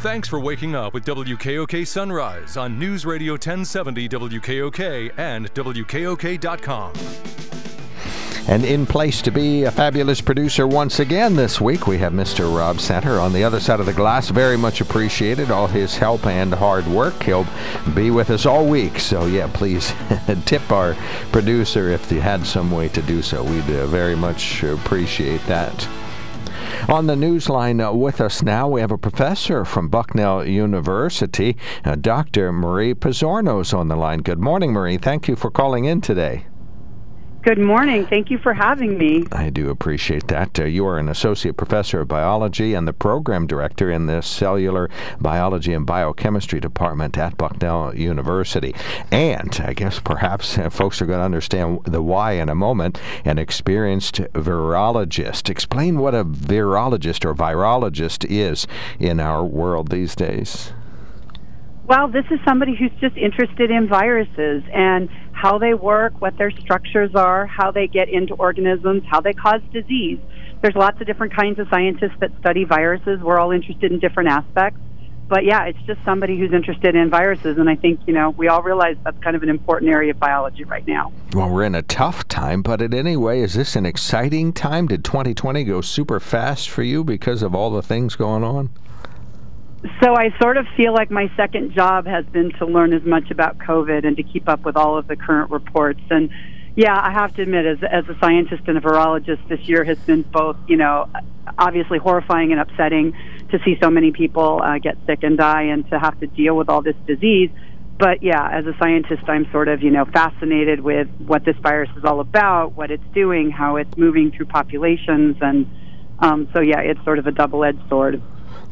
Thanks for waking up with WKOK Sunrise on News Radio 1070 WKOK and WKOK.com. And in place to be a fabulous producer once again this week, we have Mr. Rob Center on the other side of the glass. Very much appreciated all his help and hard work. He'll be with us all week. So, yeah, please tip our producer if you had some way to do so. We'd uh, very much appreciate that. On the newsline uh, with us now, we have a professor from Bucknell University, uh, Dr. Marie Pizzorno's on the line. Good morning, Marie. Thank you for calling in today. Good morning. Thank you for having me. I do appreciate that. Uh, you are an associate professor of biology and the program director in the cellular biology and biochemistry department at Bucknell University. And I guess perhaps uh, folks are going to understand the why in a moment. An experienced virologist. Explain what a virologist or virologist is in our world these days. Well, this is somebody who's just interested in viruses and how they work, what their structures are, how they get into organisms, how they cause disease. There's lots of different kinds of scientists that study viruses. We're all interested in different aspects. But yeah, it's just somebody who's interested in viruses. And I think, you know, we all realize that's kind of an important area of biology right now. Well, we're in a tough time, but in any way, is this an exciting time? Did 2020 go super fast for you because of all the things going on? So I sort of feel like my second job has been to learn as much about COVID and to keep up with all of the current reports. And yeah, I have to admit, as as a scientist and a virologist, this year has been both, you know, obviously horrifying and upsetting to see so many people uh, get sick and die, and to have to deal with all this disease. But yeah, as a scientist, I'm sort of, you know, fascinated with what this virus is all about, what it's doing, how it's moving through populations, and um, so yeah, it's sort of a double-edged sword.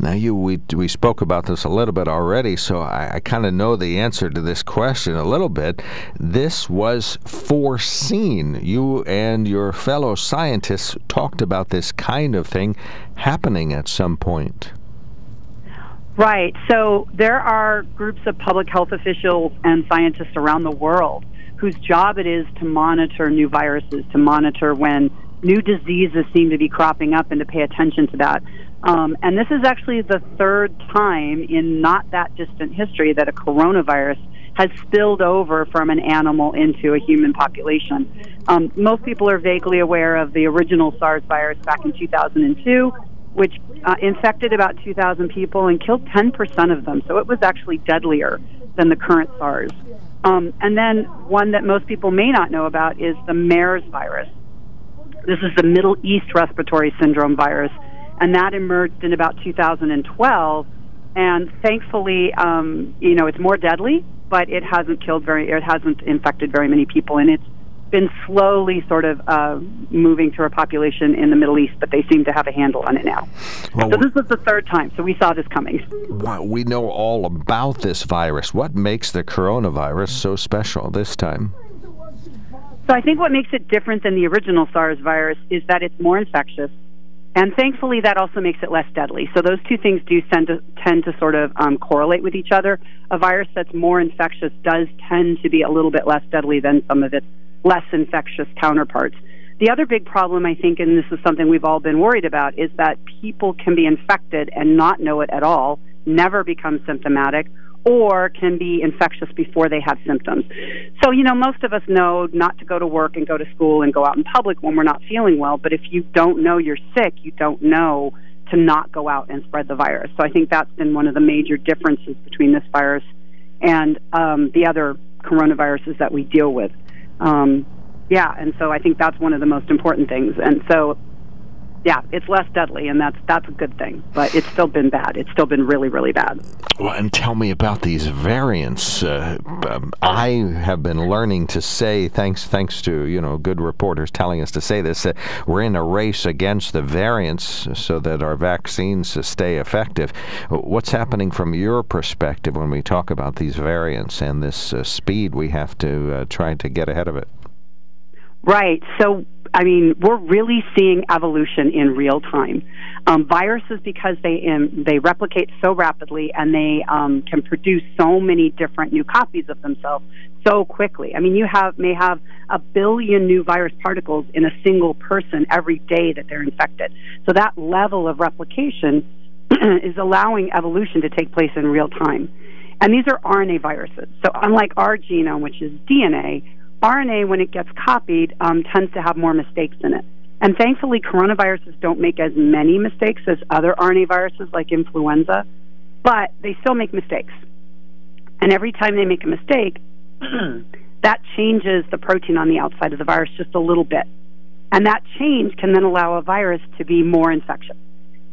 Now, you we we spoke about this a little bit already, so I, I kind of know the answer to this question a little bit. This was foreseen. You and your fellow scientists talked about this kind of thing happening at some point. Right. So there are groups of public health officials and scientists around the world whose job it is to monitor new viruses, to monitor when new diseases seem to be cropping up and to pay attention to that. Um, and this is actually the third time in not that distant history that a coronavirus has spilled over from an animal into a human population. Um, most people are vaguely aware of the original SARS virus back in 2002, which uh, infected about 2,000 people and killed 10% of them. So it was actually deadlier than the current SARS. Um, and then one that most people may not know about is the MERS virus. This is the Middle East Respiratory Syndrome virus and that emerged in about 2012. And thankfully, um, you know, it's more deadly, but it hasn't killed very, it hasn't infected very many people, and it's been slowly sort of uh, moving through a population in the Middle East, but they seem to have a handle on it now. Well, so this was the third time, so we saw this coming. We know all about this virus. What makes the coronavirus so special this time? So I think what makes it different than the original SARS virus is that it's more infectious. And thankfully, that also makes it less deadly. So those two things do tend to tend to sort of um, correlate with each other. A virus that's more infectious does tend to be a little bit less deadly than some of its less infectious counterparts. The other big problem, I think, and this is something we've all been worried about, is that people can be infected and not know it at all, never become symptomatic, or can be infectious before they have symptoms. So, you know, most of us know not to go to work and go to school and go out in public when we're not feeling well, but if you don't know you're sick, you don't know to not go out and spread the virus. So I think that's been one of the major differences between this virus and um, the other coronaviruses that we deal with. Um, yeah, and so I think that's one of the most important things. And so yeah, it's less deadly, and that's that's a good thing. But it's still been bad. It's still been really, really bad. Well, and tell me about these variants. Uh, um, I have been learning to say, thanks thanks to you know good reporters telling us to say this, that we're in a race against the variants so that our vaccines stay effective. What's happening from your perspective when we talk about these variants and this uh, speed we have to uh, try to get ahead of it? Right. So I mean, we're really seeing evolution in real time. Um, viruses, because they um, they replicate so rapidly and they um, can produce so many different new copies of themselves so quickly. I mean, you have may have a billion new virus particles in a single person every day that they're infected. So that level of replication is allowing evolution to take place in real time. And these are RNA viruses. So, unlike our genome, which is DNA, RNA, when it gets copied, um, tends to have more mistakes in it. And thankfully, coronaviruses don't make as many mistakes as other RNA viruses like influenza, but they still make mistakes. And every time they make a mistake, that changes the protein on the outside of the virus just a little bit. And that change can then allow a virus to be more infectious.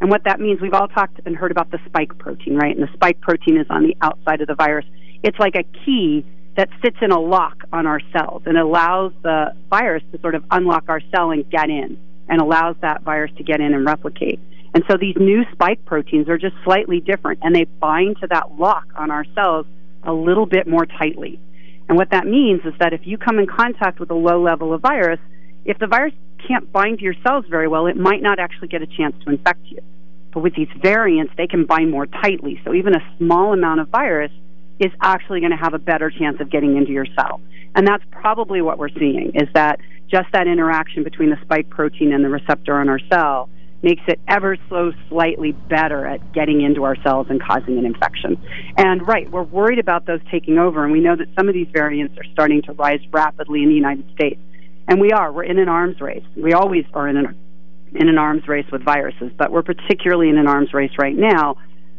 And what that means, we've all talked and heard about the spike protein, right? And the spike protein is on the outside of the virus. It's like a key that sits in a lock on our cells and allows the virus to sort of unlock our cell and get in and allows that virus to get in and replicate. And so these new spike proteins are just slightly different and they bind to that lock on our cells a little bit more tightly. And what that means is that if you come in contact with a low level of virus, if the virus can't bind to your cells very well, it might not actually get a chance to infect you. But with these variants, they can bind more tightly. So even a small amount of virus is actually going to have a better chance of getting into your cell. And that's probably what we're seeing is that just that interaction between the spike protein and the receptor on our cell makes it ever so slightly better at getting into our cells and causing an infection. And right, we're worried about those taking over, and we know that some of these variants are starting to rise rapidly in the United States. And we are. We're in an arms race. We always are in an in an arms race with viruses, but we're particularly in an arms race right now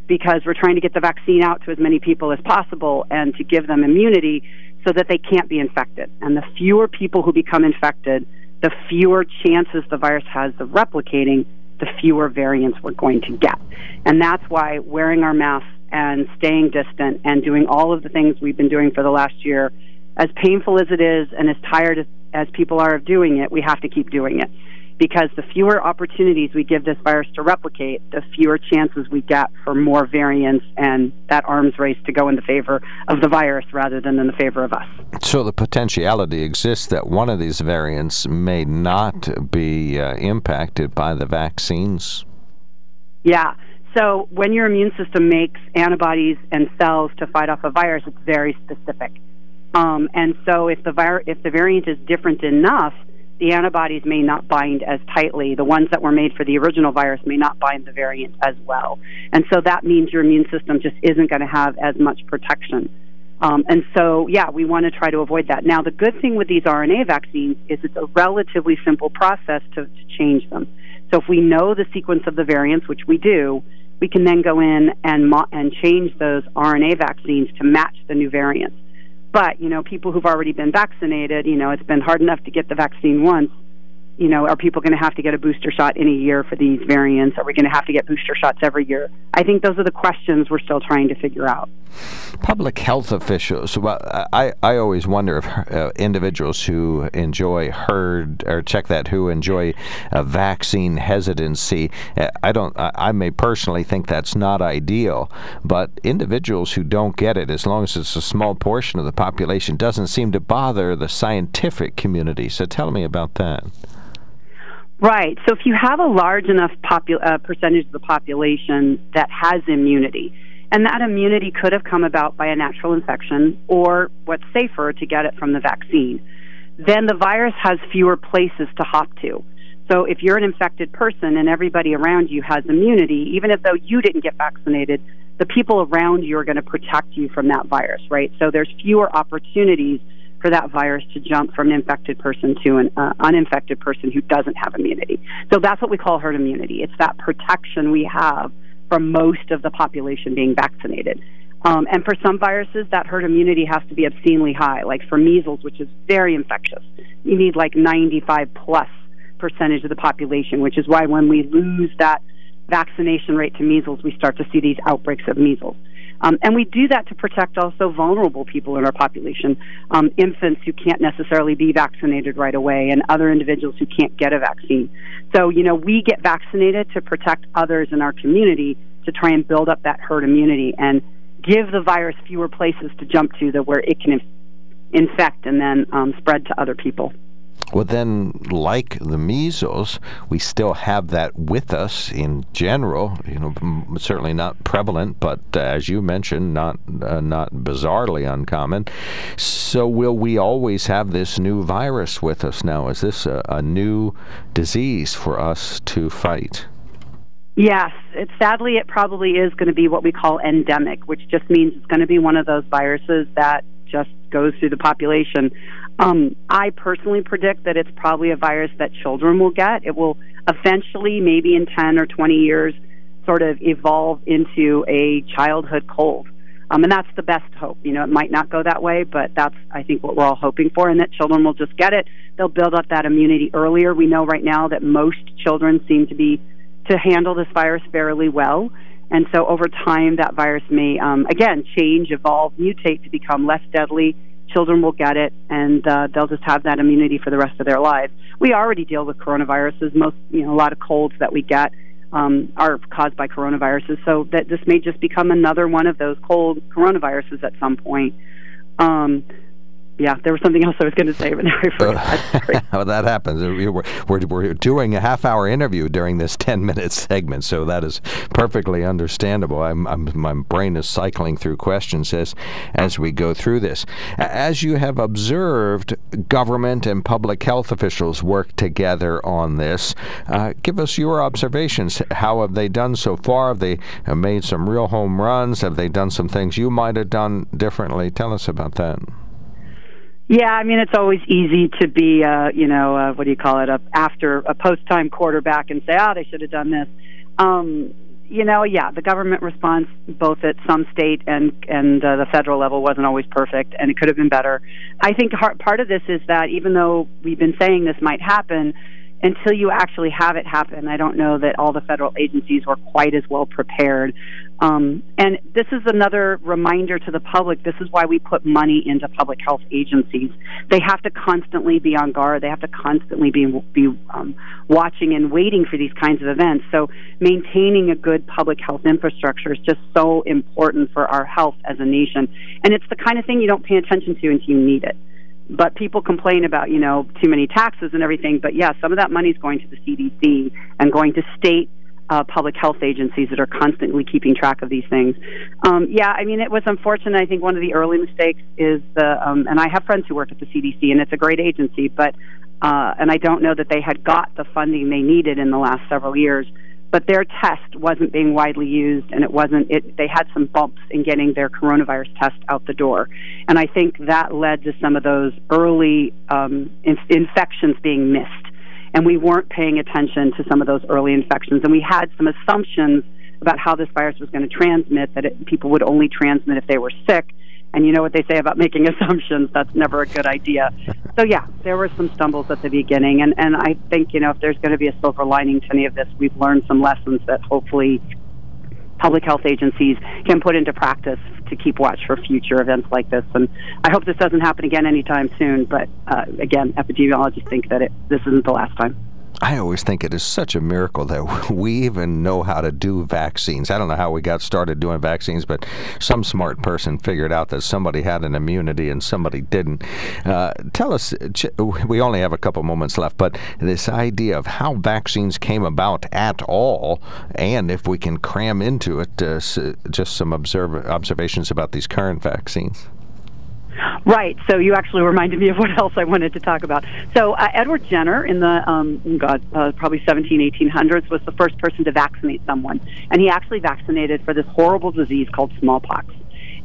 because we're trying to get the vaccine out to as many people as possible and to give them immunity so that they can't be infected. And the fewer people who become infected, the fewer chances the virus has of replicating, the fewer variants we're going to get. And that's why wearing our masks and staying distant and doing all of the things we've been doing for the last year, as painful as it is and as tired as, people are of doing it, we have to keep doing it because the fewer opportunities we give this virus to replicate, the fewer chances we get for more variants and that arms race to go in the favor of the virus rather than in the favor of us. So the potentiality exists that one of these variants may not be uh, impacted by the vaccines? Yeah. So when your immune system makes antibodies and cells to fight off a virus, it's very specific. Um, and so if the vir- if the variant is different enough, the antibodies may not bind as tightly. The ones that were made for the original virus may not bind the variant as well. And so that means your immune system just isn't going to have as much protection. Um, and so, yeah, we want to try to avoid that. Now, the good thing with these RNA vaccines is it's a relatively simple process to, to change them. So, if we know the sequence of the variants, which we do, we can then go in and, mo- and change those RNA vaccines to match the new variants. But, you know, people who've already been vaccinated, you know, it's been hard enough to get the vaccine once you know, are people going to have to get a booster shot in a year for these variants? Are we going to have to get booster shots every year? I think those are the questions we're still trying to figure out. Public health officials. Well, I, I always wonder if uh, individuals who enjoy herd or check that who enjoy a vaccine hesitancy. Uh, I don't. I, I may personally think that's not ideal, but individuals who don't get it, as long as it's a small portion of the population, doesn't seem to bother the scientific community. So tell me about that. Right. So if you have a large enough popu- uh, percentage of the population that has immunity, and that immunity could have come about by a natural infection or what's safer to get it from the vaccine, then the virus has fewer places to hop to. So if you're an infected person and everybody around you has immunity, even if though you didn't get vaccinated, the people around you are going to protect you from that virus, right? So there's fewer opportunities for that virus to jump from an infected person to an uh, uninfected person who doesn't have immunity. So that's what we call herd immunity. It's that protection we have from most of the population being vaccinated. Um, and for some viruses, that herd immunity has to be obscenely high. Like for measles, which is very infectious, you need like 95 plus percentage of the population, which is why when we lose that vaccination rate to measles, we start to see these outbreaks of measles. Um, and we do that to protect also vulnerable people in our population, um, infants who can't necessarily be vaccinated right away, and other individuals who can't get a vaccine. So, you know, we get vaccinated to protect others in our community to try and build up that herd immunity and give the virus fewer places to jump to that where it can infect and then um, spread to other people. Well, then, like the measles, we still have that with us in general. You know, certainly not prevalent, but uh, as you mentioned, not uh, not bizarrely uncommon. So, will we always have this new virus with us now? Is this a, a new disease for us to fight? Yes, it, sadly, it probably is going to be what we call endemic, which just means it's going to be one of those viruses that just goes through the population. Um, I personally predict that it's probably a virus that children will get. It will eventually, maybe in 10 or 20 years, sort of evolve into a childhood cold. Um, and that's the best hope. You know, it might not go that way, but that's, I think, what we're all hoping for, and that children will just get it. They'll build up that immunity earlier. We know right now that most children seem to be to handle this virus fairly well. And so over time, that virus may, um, again, change, evolve, mutate to become less deadly. Children will get it, and uh, they'll just have that immunity for the rest of their lives. We already deal with coronaviruses. Most, you know, a lot of colds that we get um, are caused by coronaviruses. So that this may just become another one of those cold coronaviruses at some point. Um, yeah, there was something else I was going to say, but now I forgot. well, that happens. We're, we're, we're doing a half hour interview during this 10 minute segment, so that is perfectly understandable. I'm, I'm, my brain is cycling through questions as, as we go through this. As you have observed government and public health officials work together on this, uh, give us your observations. How have they done so far? Have they made some real home runs? Have they done some things you might have done differently? Tell us about that. Yeah, I mean it's always easy to be, uh, you know, uh, what do you call it, a after a post-time quarterback and say, "Oh, they should have done this." Um, you know, yeah, the government response, both at some state and and uh, the federal level, wasn't always perfect, and it could have been better. I think part of this is that even though we've been saying this might happen, until you actually have it happen, I don't know that all the federal agencies were quite as well prepared. Um, and this is another reminder to the public this is why we put money into public health agencies. They have to constantly be on guard, they have to constantly be, be um, watching and waiting for these kinds of events. So, maintaining a good public health infrastructure is just so important for our health as a nation. And it's the kind of thing you don't pay attention to until you need it but people complain about you know too many taxes and everything. But yeah, some of that money is going to the CDC and going to state uh, public health agencies that are constantly keeping track of these things. Um, yeah, I mean, it was unfortunate. I think one of the early mistakes is the, um, and I have friends who work at the CDC, and it's a great agency, but, uh, and I don't know that they had got the funding they needed in the last several years but their test wasn't being widely used and it wasn't it they had some bumps in getting their coronavirus test out the door. And i think that led to some of those early um, in- infections being missed. And we weren't paying attention to some of those early infections. And we had some assumptions about how this virus was going to transmit that it, people would only transmit if they were sick and you know what they say about making assumptions, that's never a good idea. so, yeah, there were some stumbles at the beginning. And, and I think, you know, if there's going to be a silver lining to any of this, we've learned some lessons that hopefully public health agencies can put into practice to keep watch for future events like this. And I hope this doesn't happen again anytime soon. But uh, again, epidemiologists think that it, this isn't the last time. I always think it is such a miracle that we even know how to do vaccines. I don't know how we got started doing vaccines, but some smart person figured out that somebody had an immunity and somebody didn't. Uh, tell us, we only have a couple moments left, but this idea of how vaccines came about at all, and if we can cram into it, uh, just some observations about these current vaccines. Right. So you actually reminded me of what else I wanted to talk about. So uh, Edward Jenner in the um, oh God uh, probably 17 1800s was the first person to vaccinate someone, and he actually vaccinated for this horrible disease called smallpox.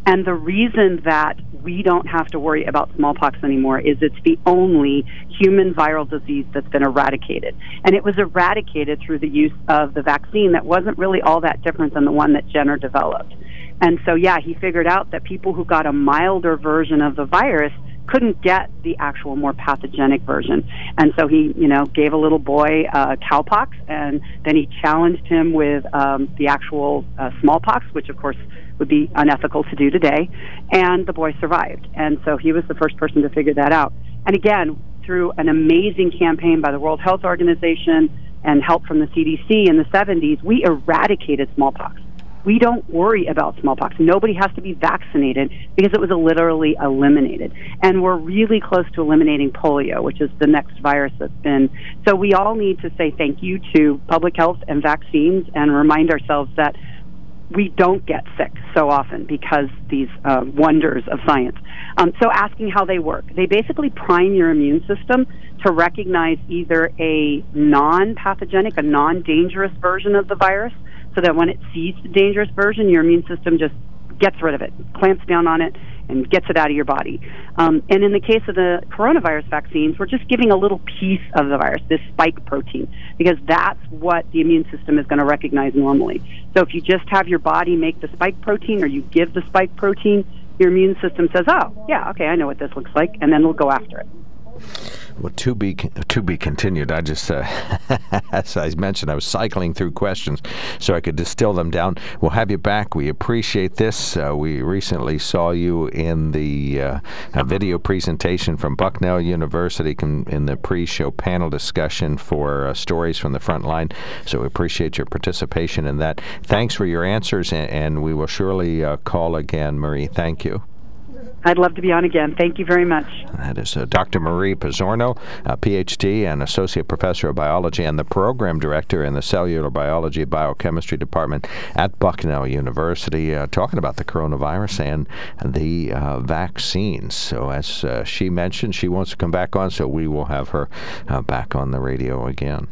And the reason that we don't have to worry about smallpox anymore is it's the only human viral disease that's been eradicated. And it was eradicated through the use of the vaccine that wasn't really all that different than the one that Jenner developed. And so, yeah, he figured out that people who got a milder version of the virus couldn't get the actual more pathogenic version. And so he, you know, gave a little boy uh, cowpox, and then he challenged him with um, the actual uh, smallpox, which of course would be unethical to do today. And the boy survived. And so he was the first person to figure that out. And again, through an amazing campaign by the World Health Organization and help from the CDC in the 70s, we eradicated smallpox we don't worry about smallpox. Nobody has to be vaccinated because it was literally eliminated. And we're really close to eliminating polio, which is the next virus that's been. So we all need to say thank you to public health and vaccines and remind ourselves that we don't get sick so often because these uh, wonders of science. Um, so, asking how they work. They basically prime your immune system to recognize either a non pathogenic, a non dangerous version of the virus, so that when it sees the dangerous version, your immune system just gets rid of it, clamps down on it, and gets it out of your body. Um, and in the case of the coronavirus vaccines, we're just giving a little piece of the virus, this spike protein, because that's what the immune system is going to recognize normally. So if you just have your body make the spike protein or you give the spike protein, your immune system says, oh, yeah, okay, I know what this looks like, and then it'll go after it. Well, to be to be continued. I just, uh, as I mentioned, I was cycling through questions so I could distill them down. We'll have you back. We appreciate this. Uh, we recently saw you in the uh, video presentation from Bucknell University in the pre-show panel discussion for uh, stories from the front line. So we appreciate your participation in that. Thanks for your answers, and, and we will surely uh, call again, Marie. Thank you. I'd love to be on again. Thank you very much. That is uh, Dr. Marie Pizzorno, a PhD and Associate Professor of Biology and the Program Director in the Cellular Biology Biochemistry Department at Bucknell University, uh, talking about the coronavirus and the uh, vaccines. So, as uh, she mentioned, she wants to come back on, so we will have her uh, back on the radio again.